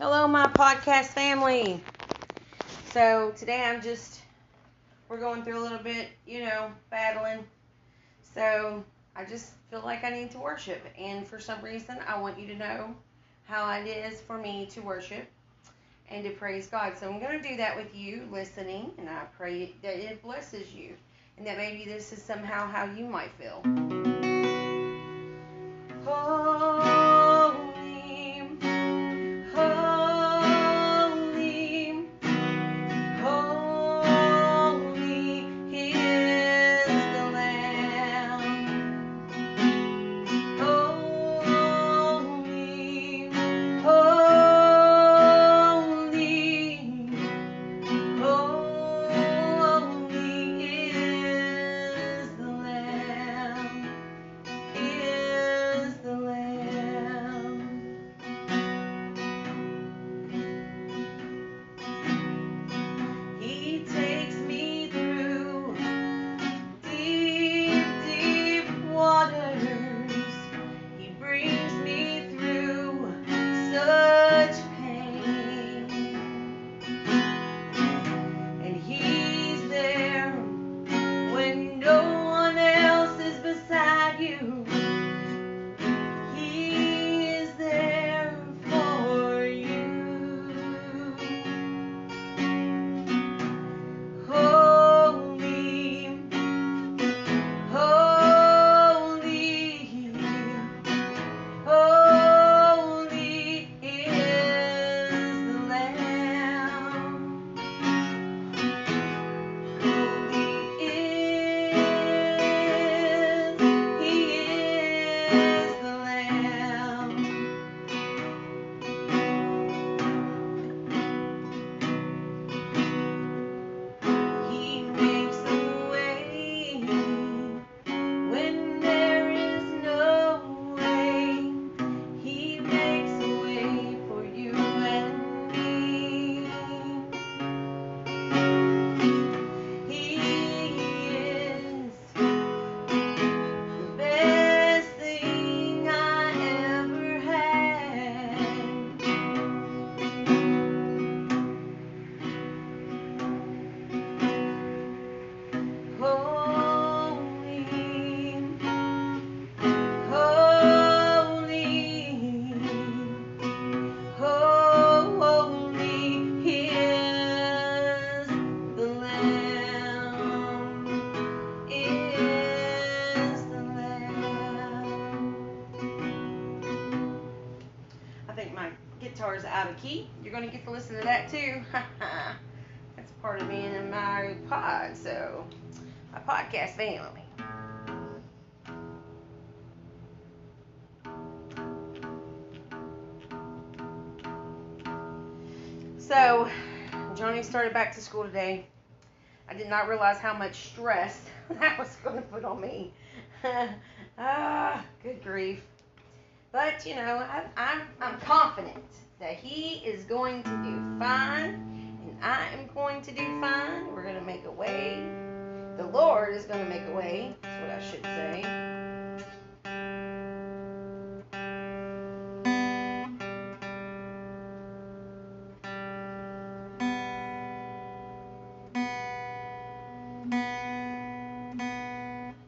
Hello, my podcast family. So today I'm just, we're going through a little bit, you know, battling. So I just feel like I need to worship. And for some reason, I want you to know how it is for me to worship and to praise God. So I'm going to do that with you listening, and I pray that it blesses you and that maybe this is somehow how you might feel. Holy, podcast family. So, Johnny started back to school today. I did not realize how much stress that was going to put on me. ah, good grief. But, you know, I, I'm, I'm confident that he is going to do fine, and I am going to do fine. We're going to make a way. The Lord is going to make a way. That's what I should say.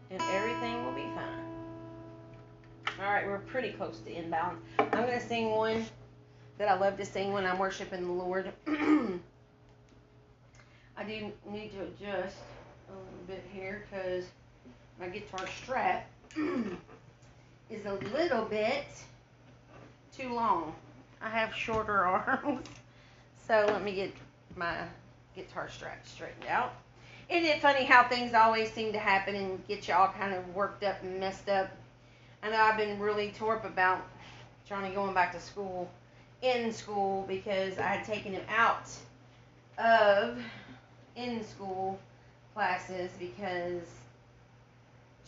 And everything will be fine. All right, we're pretty close to inbound. I'm going to sing one that I love to sing when I'm worshiping the Lord. I do need to adjust a little bit here because my guitar strap is a little bit too long. I have shorter arms. So let me get my guitar strap straightened out. Isn't it funny how things always seem to happen and get you all kind of worked up and messed up? I know I've been really torp about Johnny going back to school, in school, because I had taken him out of in school classes because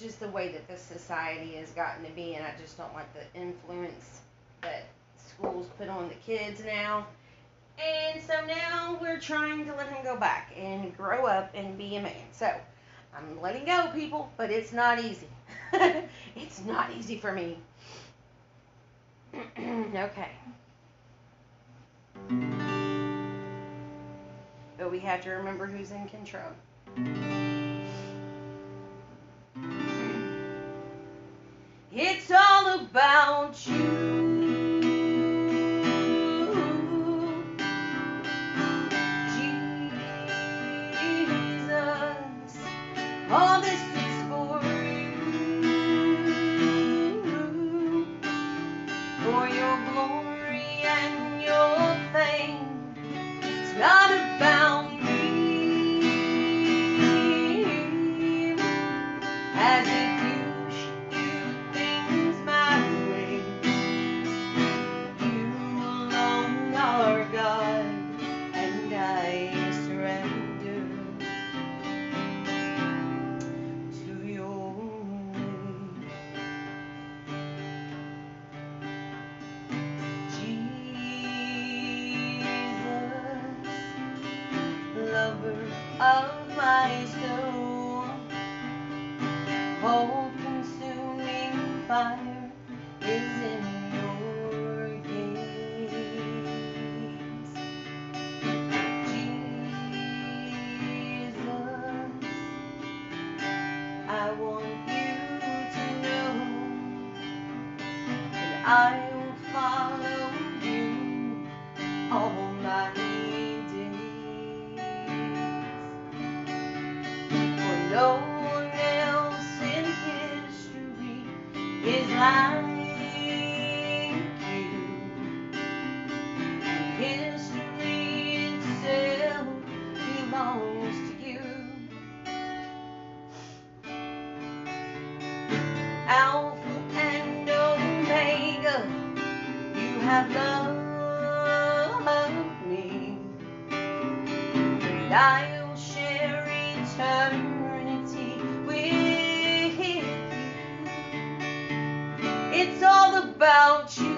just the way that this society has gotten to be, and I just don't like the influence that schools put on the kids now. And so now we're trying to let him go back and grow up and be a man. So I'm letting go, people, but it's not easy. it's not easy for me. okay. But we have to remember who's in control. It's all about you. I have loved me. And I will share eternity with you. It's all about you.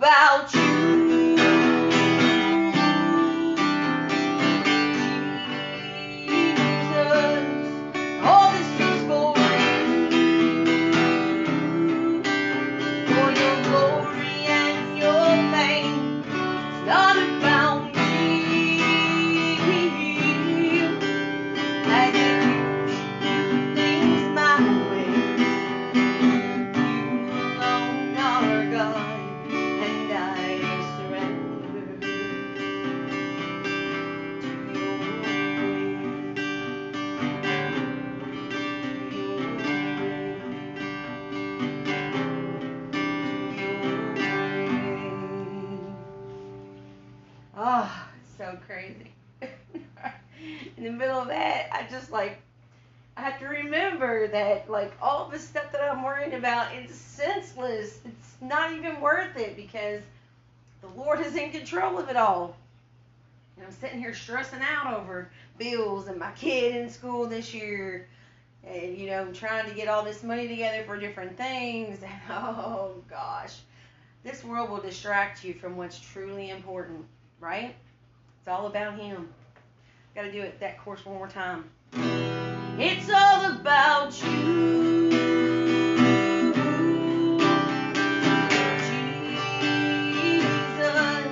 About like, all the stuff that I'm worrying about is senseless. It's not even worth it because the Lord is in control of it all. And I'm sitting here stressing out over bills and my kid in school this year and you know trying to get all this money together for different things. Oh gosh. This world will distract you from what's truly important right? It's all about him. Got to do it that course one more time it's all about you. Jesus,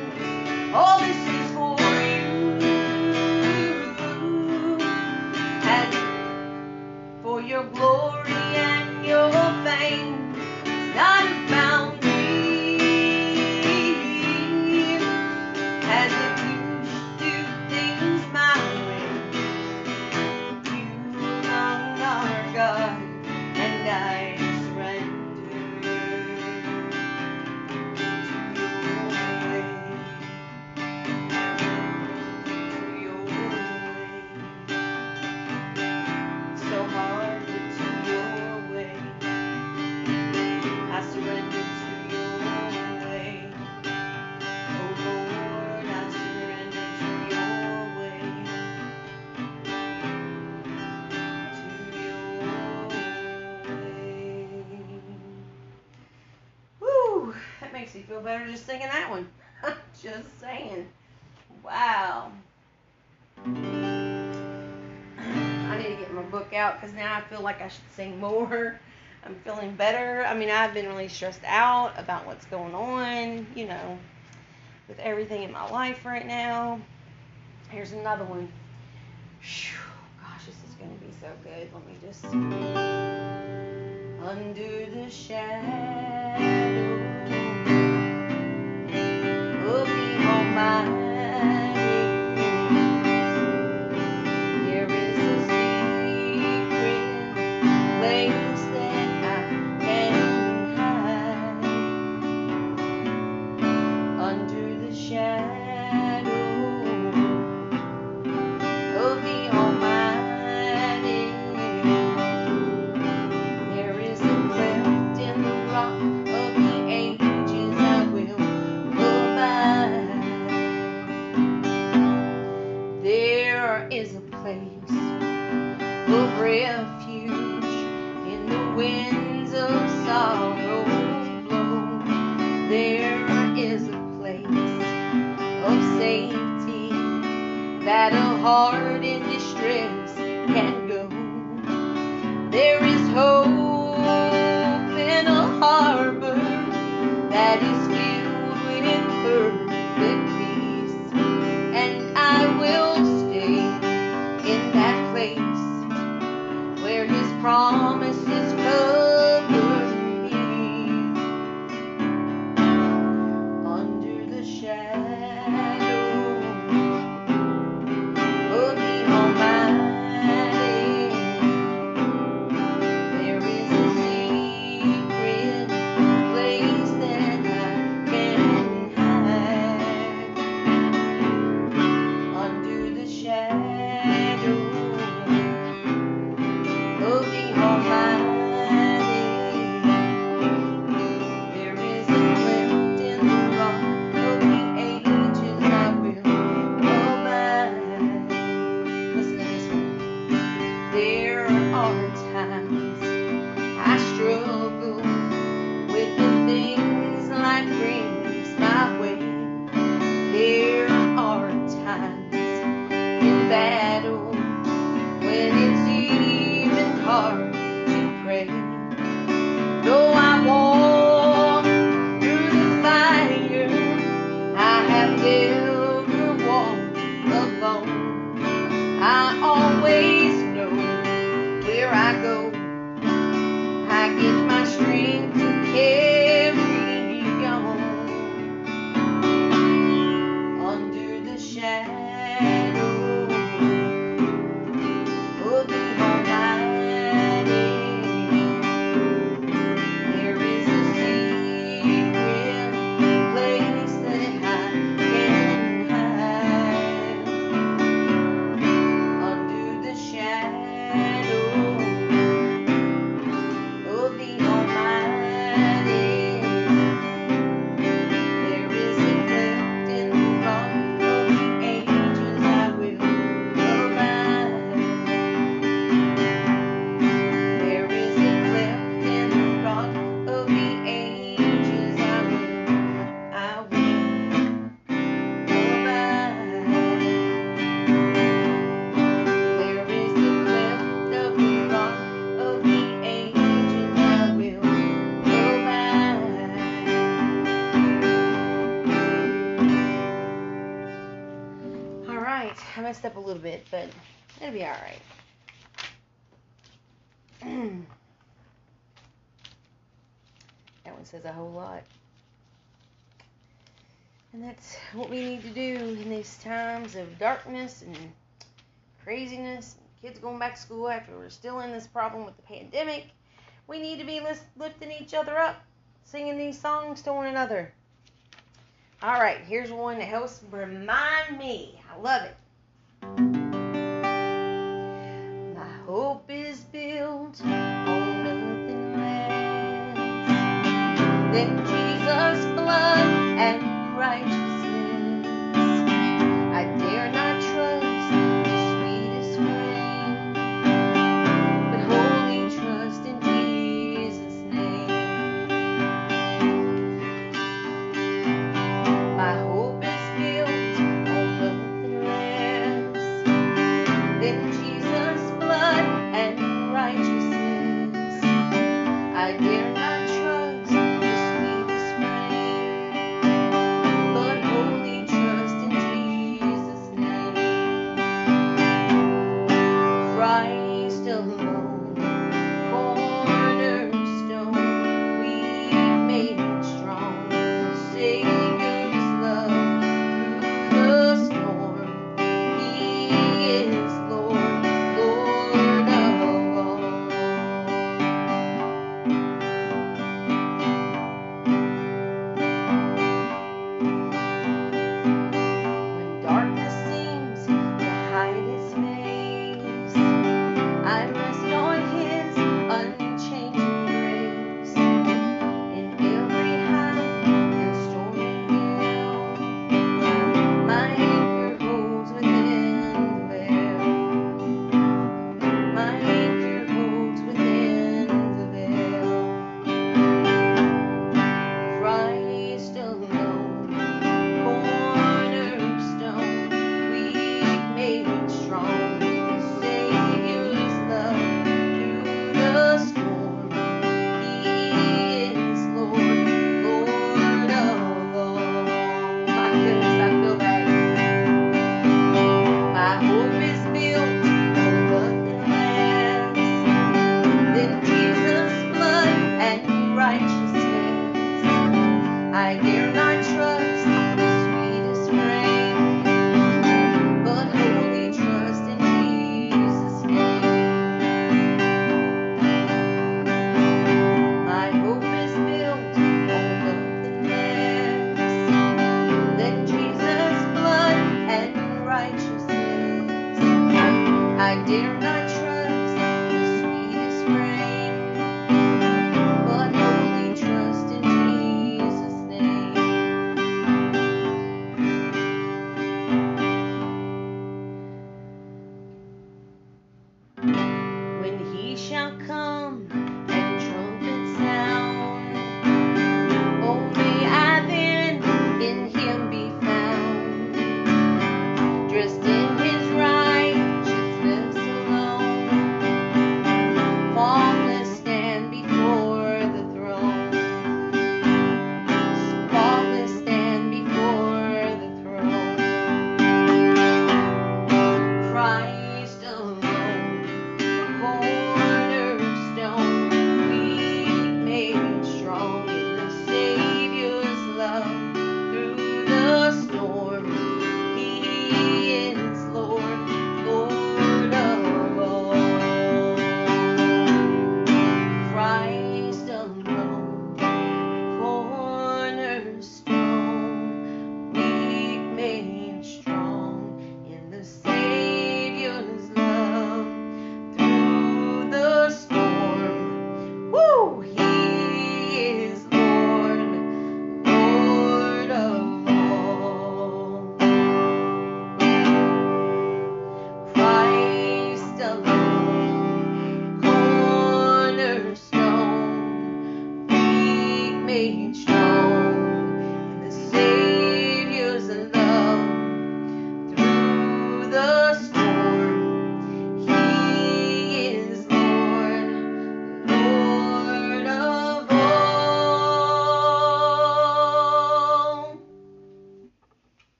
all this is for you. And for your glory. makes you feel better just singing that one. just saying. Wow. I need to get my book out because now I feel like I should sing more. I'm feeling better. I mean, I've been really stressed out about what's going on, you know, with everything in my life right now. Here's another one. Whew, gosh, this is going to be so good. Let me just. Under the shadow. heart in It'll be alright. that one says a whole lot. And that's what we need to do in these times of darkness and craziness. Kids going back to school after we're still in this problem with the pandemic. We need to be lifting each other up, singing these songs to one another. All right, here's one that helps remind me. I love it.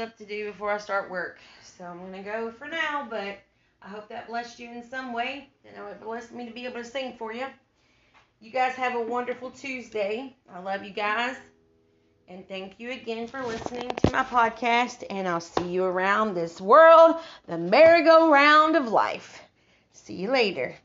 Stuff to do before I start work. So I'm going to go for now, but I hope that blessed you in some way. You know, it blessed me to be able to sing for you. You guys have a wonderful Tuesday. I love you guys. And thank you again for listening to my podcast. And I'll see you around this world, the merry-go-round of life. See you later.